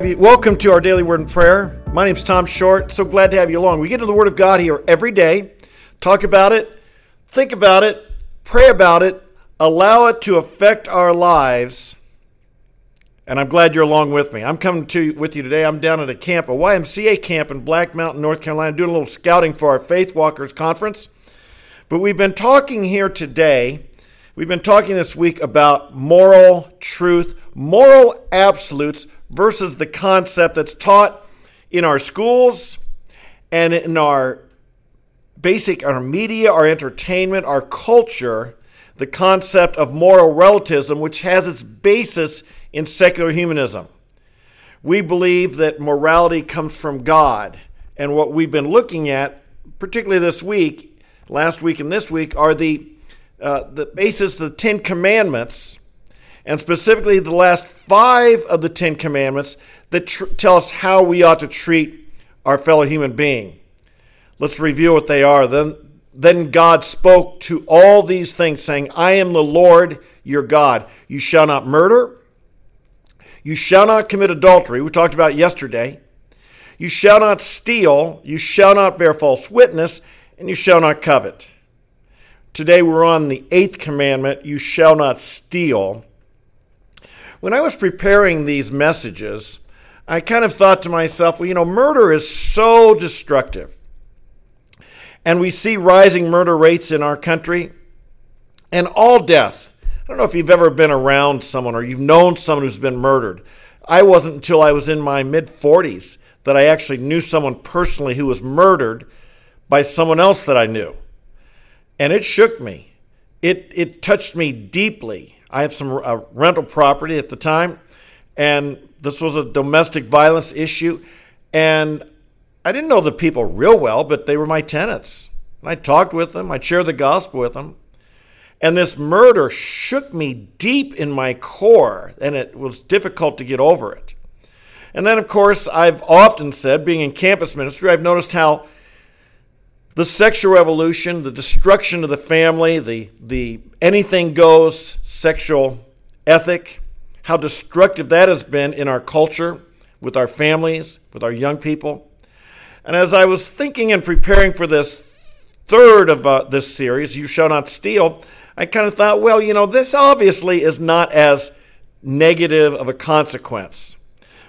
Welcome to our daily word and prayer. My name is Tom Short. So glad to have you along. We get to the Word of God here every day, talk about it, think about it, pray about it, allow it to affect our lives. And I'm glad you're along with me. I'm coming to with you today. I'm down at a camp, a YMCA camp in Black Mountain, North Carolina, doing a little scouting for our Faith Walkers conference. But we've been talking here today. We've been talking this week about moral truth, moral absolutes versus the concept that's taught in our schools and in our basic our media, our entertainment, our culture, the concept of moral relativism, which has its basis in secular humanism. We believe that morality comes from God. And what we've been looking at, particularly this week, last week and this week, are the, uh, the basis of the Ten Commandments and specifically the last five of the Ten Commandments that tr- tell us how we ought to treat our fellow human being. Let's review what they are. Then, then God spoke to all these things, saying, I am the Lord your God. You shall not murder. You shall not commit adultery. We talked about yesterday. You shall not steal. You shall not bear false witness. And you shall not covet. Today we're on the eighth commandment you shall not steal. When I was preparing these messages, I kind of thought to myself, well, you know, murder is so destructive. And we see rising murder rates in our country and all death. I don't know if you've ever been around someone or you've known someone who's been murdered. I wasn't until I was in my mid 40s that I actually knew someone personally who was murdered by someone else that I knew. And it shook me. It, it touched me deeply. I have some uh, rental property at the time, and this was a domestic violence issue. And I didn't know the people real well, but they were my tenants. And I talked with them, I shared the gospel with them. And this murder shook me deep in my core, and it was difficult to get over it. And then, of course, I've often said, being in campus ministry, I've noticed how the sexual revolution, the destruction of the family, the, the anything goes sexual ethic, how destructive that has been in our culture, with our families, with our young people. And as I was thinking and preparing for this third of uh, this series, You Shall Not Steal, I kind of thought, well, you know, this obviously is not as negative of a consequence.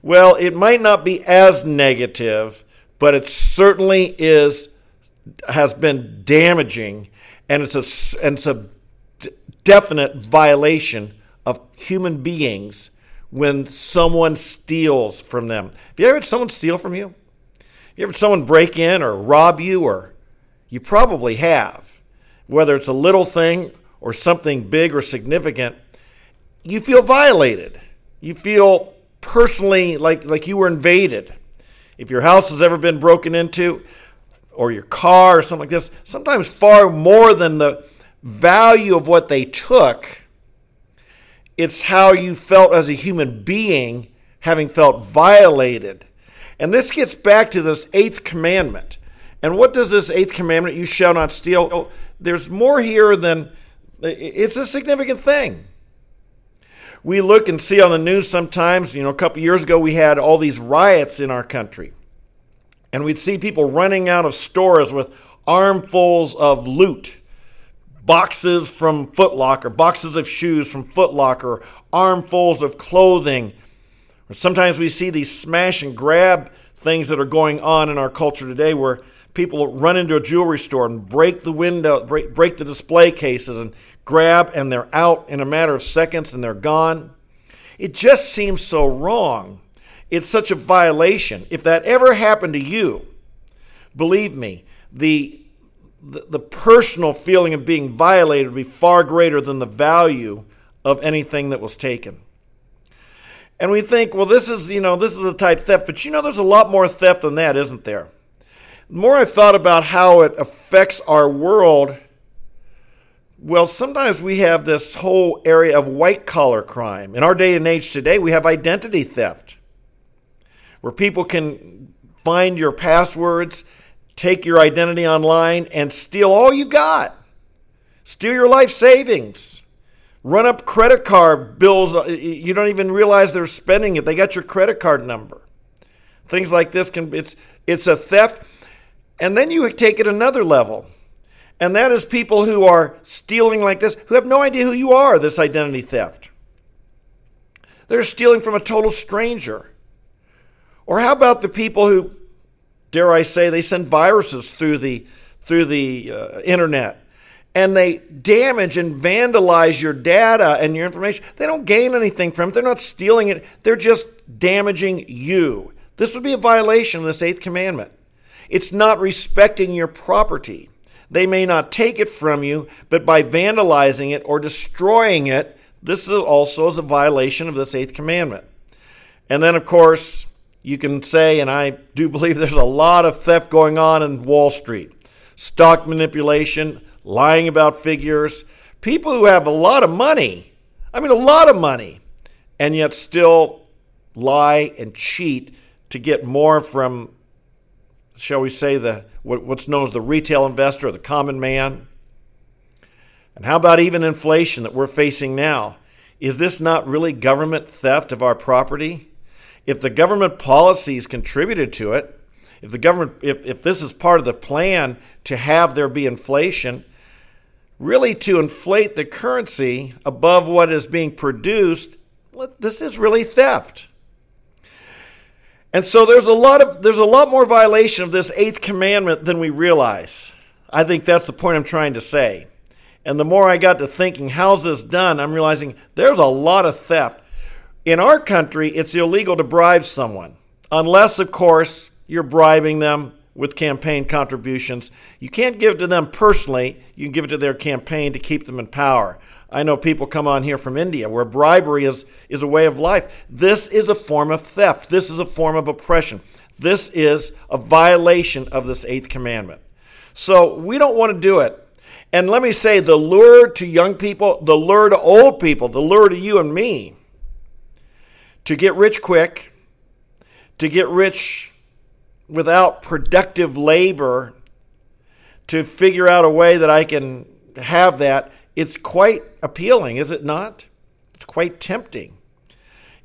Well, it might not be as negative, but it certainly is has been damaging, and it's a, and it's a d- definite violation of human beings when someone steals from them. Have you ever had someone steal from you? You ever had someone break in or rob you, or you probably have, whether it's a little thing or something big or significant, you feel violated. You feel personally like, like you were invaded. If your house has ever been broken into, or your car or something like this, sometimes far more than the value of what they took. It's how you felt as a human being having felt violated. And this gets back to this eighth commandment. And what does this eighth commandment, you shall not steal? Oh, there's more here than it's a significant thing. We look and see on the news sometimes, you know, a couple years ago we had all these riots in our country and we'd see people running out of stores with armfuls of loot boxes from Footlocker, boxes of shoes from Footlocker, armfuls of clothing. Sometimes we see these smash and grab things that are going on in our culture today where people run into a jewelry store and break the window, break, break the display cases and grab, and they're out in a matter of seconds and they're gone. It just seems so wrong it's such a violation. If that ever happened to you, believe me, the, the, the personal feeling of being violated would be far greater than the value of anything that was taken. And we think, well, this is, you know, this is a type theft, but you know, there's a lot more theft than that, isn't there? The more I've thought about how it affects our world, well, sometimes we have this whole area of white collar crime. In our day and age today, we have identity theft where people can find your passwords, take your identity online, and steal all you got. Steal your life savings. Run up credit card bills. uh, You don't even realize they're spending it. They got your credit card number. Things like this can it's it's a theft. And then you take it another level. And that is people who are stealing like this, who have no idea who you are, this identity theft. They're stealing from a total stranger. Or how about the people who, dare I say, they send viruses through the through the uh, internet and they damage and vandalize your data and your information. They don't gain anything from it. They're not stealing it. They're just damaging you. This would be a violation of this eighth commandment. It's not respecting your property. They may not take it from you, but by vandalizing it or destroying it, this is also is a violation of this eighth commandment. And then, of course, you can say, and I do believe there's a lot of theft going on in Wall Street stock manipulation, lying about figures, people who have a lot of money, I mean, a lot of money, and yet still lie and cheat to get more from, shall we say, the what's known as the retail investor or the common man. And how about even inflation that we're facing now? Is this not really government theft of our property? If the government policies contributed to it, if the government if, if this is part of the plan to have there be inflation, really to inflate the currency above what is being produced, this is really theft. And so there's a lot of there's a lot more violation of this eighth commandment than we realize. I think that's the point I'm trying to say. And the more I got to thinking, how's this done? I'm realizing there's a lot of theft. In our country, it's illegal to bribe someone, unless, of course, you're bribing them with campaign contributions. You can't give to them personally, you can give it to their campaign to keep them in power. I know people come on here from India where bribery is, is a way of life. This is a form of theft. This is a form of oppression. This is a violation of this eighth commandment. So we don't want to do it. And let me say the lure to young people, the lure to old people, the lure to you and me to get rich quick, to get rich without productive labor, to figure out a way that I can have that, it's quite appealing, is it not? It's quite tempting.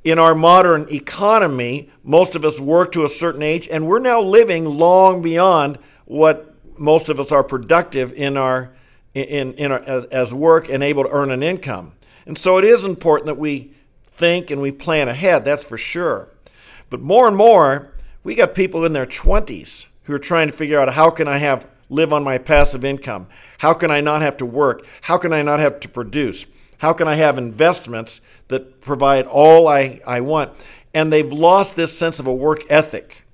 In our modern economy, most of us work to a certain age, and we're now living long beyond what most of us are productive in our in, in our, as, as work and able to earn an income. And so it is important that we think and we plan ahead, that's for sure. But more and more, we got people in their 20s who are trying to figure out how can I have live on my passive income? How can I not have to work? How can I not have to produce? How can I have investments that provide all I, I want? And they've lost this sense of a work ethic.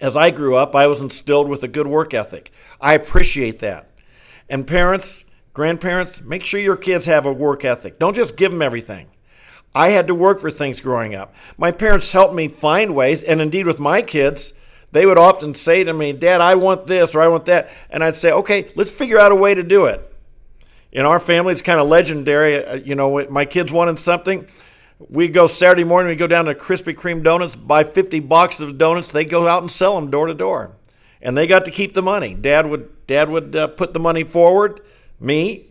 As I grew up, I was instilled with a good work ethic. I appreciate that. And parents, grandparents, make sure your kids have a work ethic. Don't just give them everything. I had to work for things growing up. My parents helped me find ways, and indeed with my kids, they would often say to me, Dad, I want this or I want that. And I'd say, okay, let's figure out a way to do it. In our family, it's kind of legendary. Uh, you know, my kids wanted something. We go Saturday morning, we go down to Krispy Kreme Donuts, buy 50 boxes of donuts. They go out and sell them door to door. And they got to keep the money. Dad would, Dad would uh, put the money forward. Me,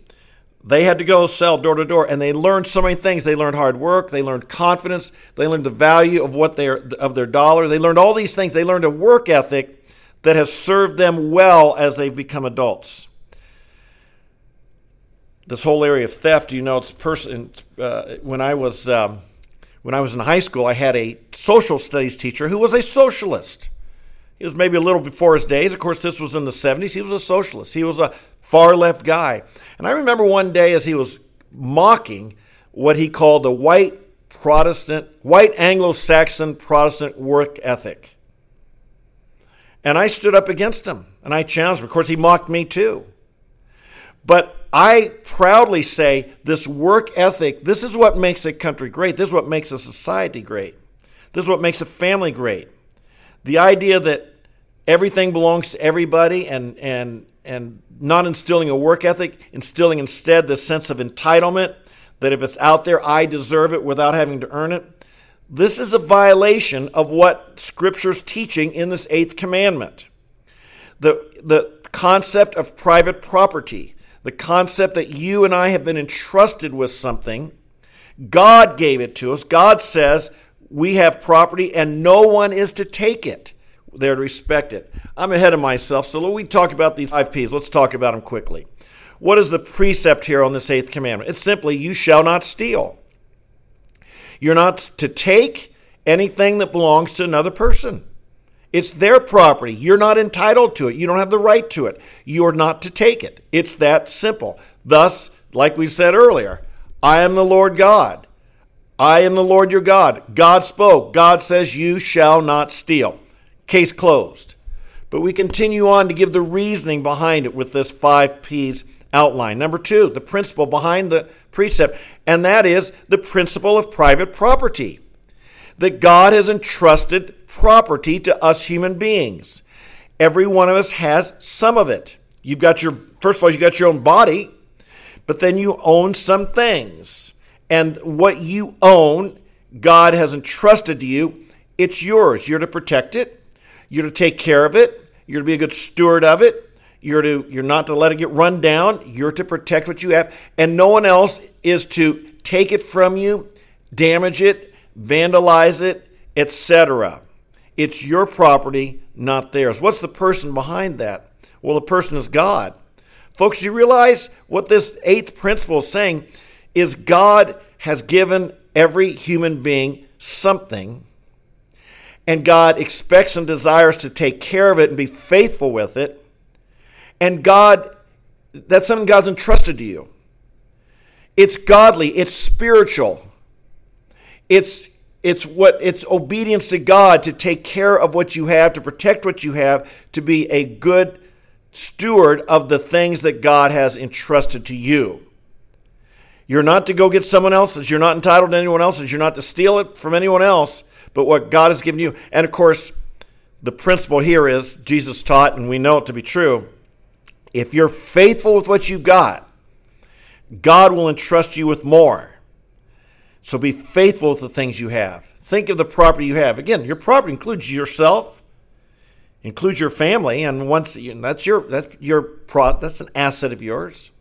they had to go sell door to door, and they learned so many things. They learned hard work. They learned confidence. They learned the value of what they of their dollar. They learned all these things. They learned a work ethic that has served them well as they've become adults. This whole area of theft, you know, it's person. Uh, when I was um, when I was in high school, I had a social studies teacher who was a socialist. He was maybe a little before his days. Of course, this was in the 70s. He was a socialist. He was a far left guy. And I remember one day as he was mocking what he called the white Protestant, white Anglo Saxon Protestant work ethic. And I stood up against him and I challenged him. Of course, he mocked me too. But I proudly say this work ethic, this is what makes a country great. This is what makes a society great. This is what makes a family great. The idea that everything belongs to everybody and, and, and not instilling a work ethic, instilling instead this sense of entitlement that if it's out there, I deserve it without having to earn it. This is a violation of what Scripture's teaching in this eighth commandment. The, the concept of private property, The concept that you and I have been entrusted with something. God gave it to us. God says we have property and no one is to take it. They're to respect it. I'm ahead of myself, so let we talk about these five P's. Let's talk about them quickly. What is the precept here on this eighth commandment? It's simply, you shall not steal. You're not to take anything that belongs to another person. It's their property. You're not entitled to it. You don't have the right to it. You're not to take it. It's that simple. Thus, like we said earlier, I am the Lord God. I am the Lord your God. God spoke. God says, You shall not steal. Case closed. But we continue on to give the reasoning behind it with this five P's outline. Number two, the principle behind the precept, and that is the principle of private property. That God has entrusted property to us human beings. Every one of us has some of it. You've got your, first of all, you've got your own body, but then you own some things. And what you own, God has entrusted to you. It's yours. You're to protect it. You're to take care of it. You're to be a good steward of it. You're to you're not to let it get run down. You're to protect what you have, and no one else is to take it from you, damage it, vandalize it, etc. It's your property, not theirs. What's the person behind that? Well, the person is God. Folks, you realize what this eighth principle is saying is God has given every human being something, and God expects and desires to take care of it and be faithful with it. And God, that's something God's entrusted to you. It's godly, it's spiritual, it's it's what it's obedience to God to take care of what you have, to protect what you have, to be a good steward of the things that God has entrusted to you. You're not to go get someone else's. You're not entitled to anyone else's. You're not to steal it from anyone else, but what God has given you. And of course, the principle here is Jesus taught, and we know it to be true. If you're faithful with what you've got, God will entrust you with more. So be faithful with the things you have. Think of the property you have. Again, your property includes yourself, includes your family, and once that's your that's your pro, that's an asset of yours.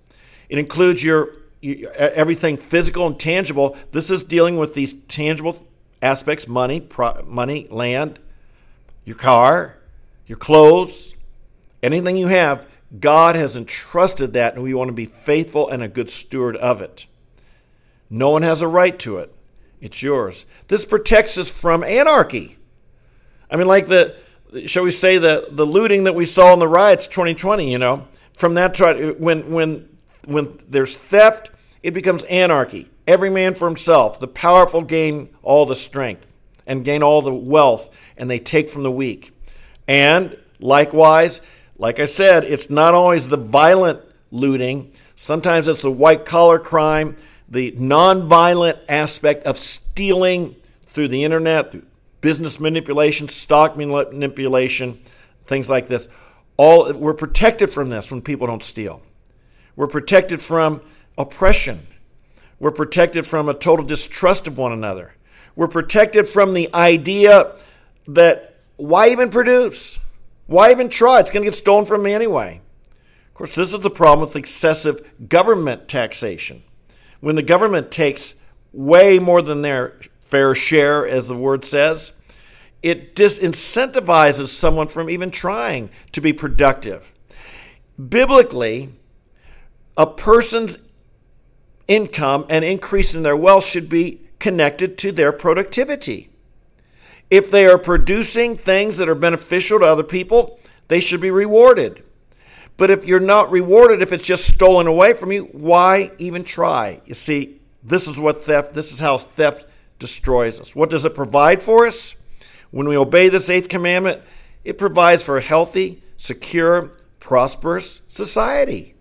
It includes your, your everything physical and tangible. This is dealing with these tangible aspects: money, pro, money, land, your car, your clothes, anything you have. God has entrusted that, and we want to be faithful and a good steward of it. No one has a right to it. It's yours. This protects us from anarchy. I mean, like the, shall we say, the, the looting that we saw in the riots 2020, you know, from that, when, when, when there's theft, it becomes anarchy. Every man for himself. The powerful gain all the strength and gain all the wealth, and they take from the weak. And likewise, like I said, it's not always the violent looting. Sometimes it's the white collar crime the nonviolent aspect of stealing through the internet, through business manipulation, stock manipulation, things like this. All we're protected from this when people don't steal. We're protected from oppression. We're protected from a total distrust of one another. We're protected from the idea that why even produce? Why even try? It's going to get stolen from me anyway. Of course, this is the problem with excessive government taxation when the government takes way more than their fair share, as the word says, it disincentivizes someone from even trying to be productive. Biblically, a person's income and increase in their wealth should be connected to their productivity. If they are producing things that are beneficial to other people, they should be rewarded. But if you're not rewarded, if it's just stolen away from you, why even try? You see, this is what theft, this is how theft destroys us. What does it provide for us? When we obey this eighth commandment, it provides for a healthy, secure, prosperous society.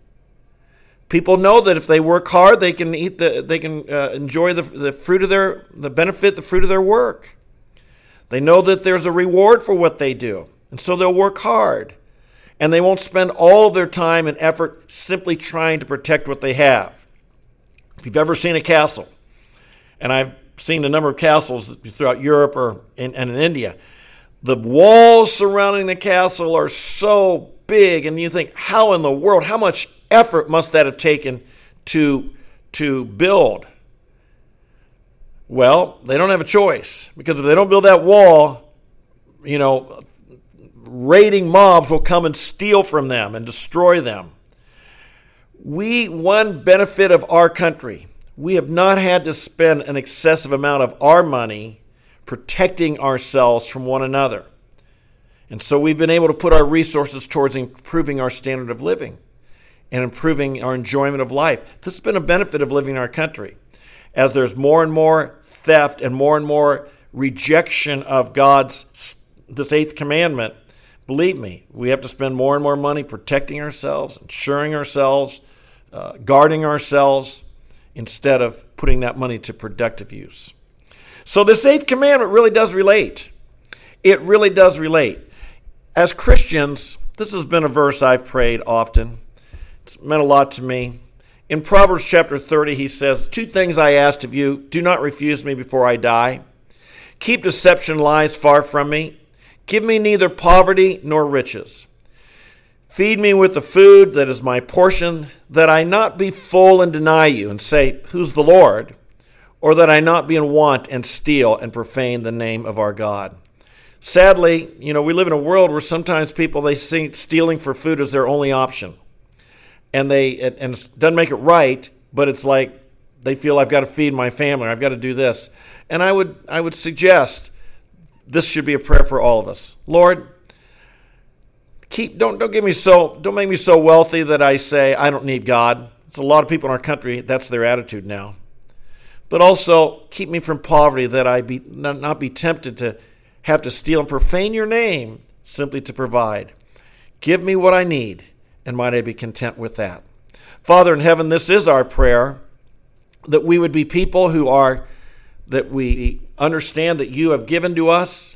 People know that if they work hard, they can eat the, they can uh, enjoy the, the fruit of their, the benefit, the fruit of their work. They know that there's a reward for what they do, and so they'll work hard and they won't spend all their time and effort simply trying to protect what they have. If you've ever seen a castle, and I've seen a number of castles throughout Europe or in, and in India, the walls surrounding the castle are so big, and you think, how in the world, how much effort must that have taken to, to build? Well, they don't have a choice because if they don't build that wall, you know, raiding mobs will come and steal from them and destroy them. We, one benefit of our country, we have not had to spend an excessive amount of our money protecting ourselves from one another. And so we've been able to put our resources towards improving our standard of living and improving our enjoyment of life. This has been a benefit of living in our country. As there's more and more theft and more and more rejection of God's this eighth commandment, believe me, we have to spend more and more money protecting ourselves, insuring ourselves, uh, guarding ourselves, instead of putting that money to productive use. So, this eighth commandment really does relate. It really does relate. As Christians, this has been a verse I've prayed often. It's meant a lot to me. In Proverbs chapter 30, he says, Two things I ask of you do not refuse me before I die. Keep deception lies far from me. Give me neither poverty nor riches. Feed me with the food that is my portion, that I not be full and deny you and say, Who's the Lord? Or that I not be in want and steal and profane the name of our God. Sadly, you know, we live in a world where sometimes people they see stealing for food as their only option and they and it doesn't make it right, but it's like they feel I've got to feed my family, I've got to do this. And I would I would suggest this should be a prayer for all of us. Lord, keep don't don't give me so don't make me so wealthy that I say I don't need God. It's a lot of people in our country that's their attitude now. But also keep me from poverty that I be not, not be tempted to have to steal and profane your name simply to provide. Give me what I need and might I be content with that. Father in heaven, this is our prayer that we would be people who are, that we understand that you have given to us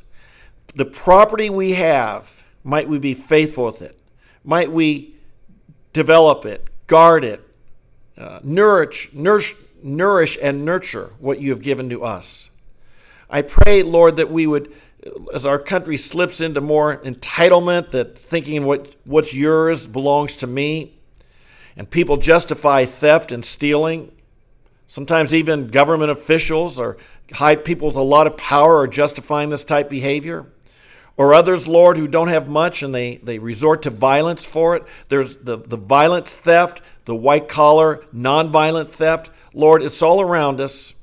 the property we have. Might we be faithful with it? Might we develop it, guard it, uh, nourish, nourish, nourish, and nurture what you have given to us? I pray, Lord, that we would as our country slips into more entitlement, that thinking what, what's yours belongs to me, and people justify theft and stealing. Sometimes even government officials or high people with a lot of power are justifying this type behavior. Or others, Lord, who don't have much and they, they resort to violence for it. There's the, the violent theft, the white collar, nonviolent theft. Lord, it's all around us.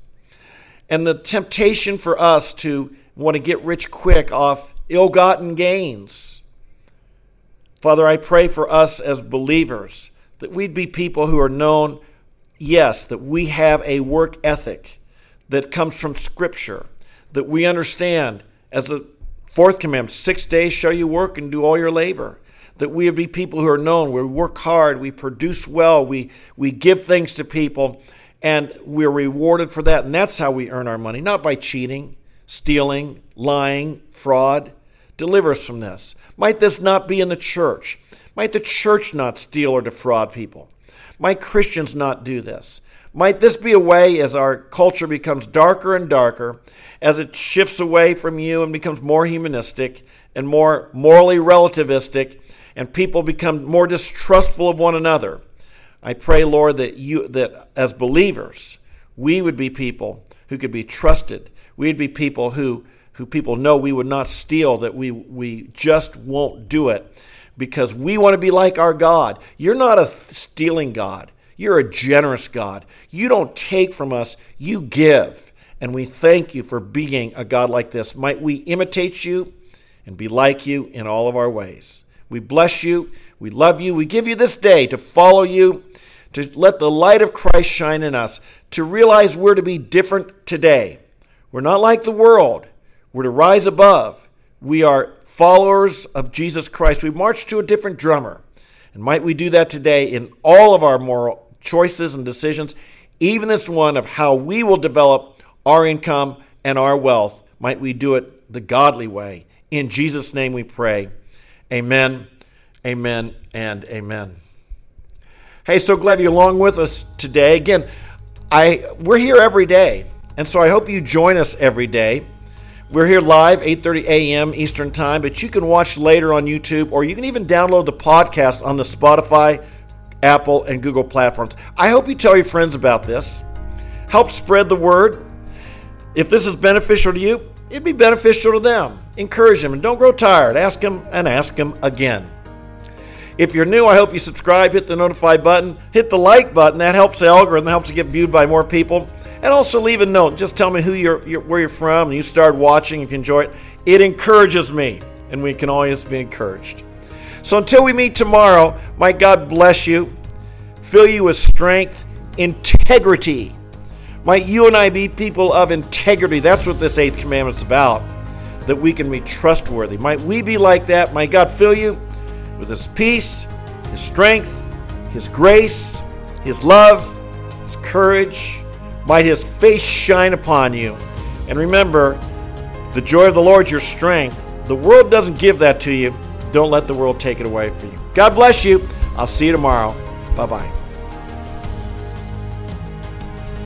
And the temptation for us to want to get rich quick off ill gotten gains. Father, I pray for us as believers that we'd be people who are known, yes, that we have a work ethic that comes from Scripture, that we understand as the fourth commandment six days shall you work and do all your labor. That we would be people who are known, we work hard, we produce well, we, we give things to people, and we're rewarded for that. And that's how we earn our money, not by cheating, stealing, lying, fraud. Deliver us from this. Might this not be in the church? Might the church not steal or defraud people? Might Christians not do this? Might this be a way as our culture becomes darker and darker, as it shifts away from you and becomes more humanistic and more morally relativistic, and people become more distrustful of one another? I pray, Lord, that you that as believers, we would be people who could be trusted We'd be people who, who people know we would not steal, that we, we just won't do it because we want to be like our God. You're not a stealing God, you're a generous God. You don't take from us, you give. And we thank you for being a God like this. Might we imitate you and be like you in all of our ways. We bless you. We love you. We give you this day to follow you, to let the light of Christ shine in us, to realize we're to be different today we're not like the world. We're to rise above. We are followers of Jesus Christ. We march to a different drummer. And might we do that today in all of our moral choices and decisions, even this one of how we will develop our income and our wealth. Might we do it the godly way. In Jesus' name we pray. Amen, amen, and amen. Hey, so glad you're along with us today. Again, I we're here every day. And so I hope you join us every day. We're here live 8:30 a.m. Eastern Time, but you can watch later on YouTube or you can even download the podcast on the Spotify Apple, and Google platforms. I hope you tell your friends about this. Help spread the word. If this is beneficial to you, it'd be beneficial to them. Encourage them and don't grow tired. Ask them and ask them again. If you're new, I hope you subscribe, hit the notify button, hit the like button. That helps the algorithm, helps it get viewed by more people. And also leave a note. Just tell me who you're, you're where you're from, and you started watching. If you enjoy it, it encourages me, and we can always be encouraged. So until we meet tomorrow, might God bless you, fill you with strength, integrity. Might you and I be people of integrity. That's what this eighth commandment's about. That we can be trustworthy. Might we be like that? Might God fill you with His peace, His strength, His grace, His love, His courage. Might His face shine upon you. And remember, the joy of the Lord is your strength. The world doesn't give that to you. Don't let the world take it away from you. God bless you. I'll see you tomorrow. Bye bye.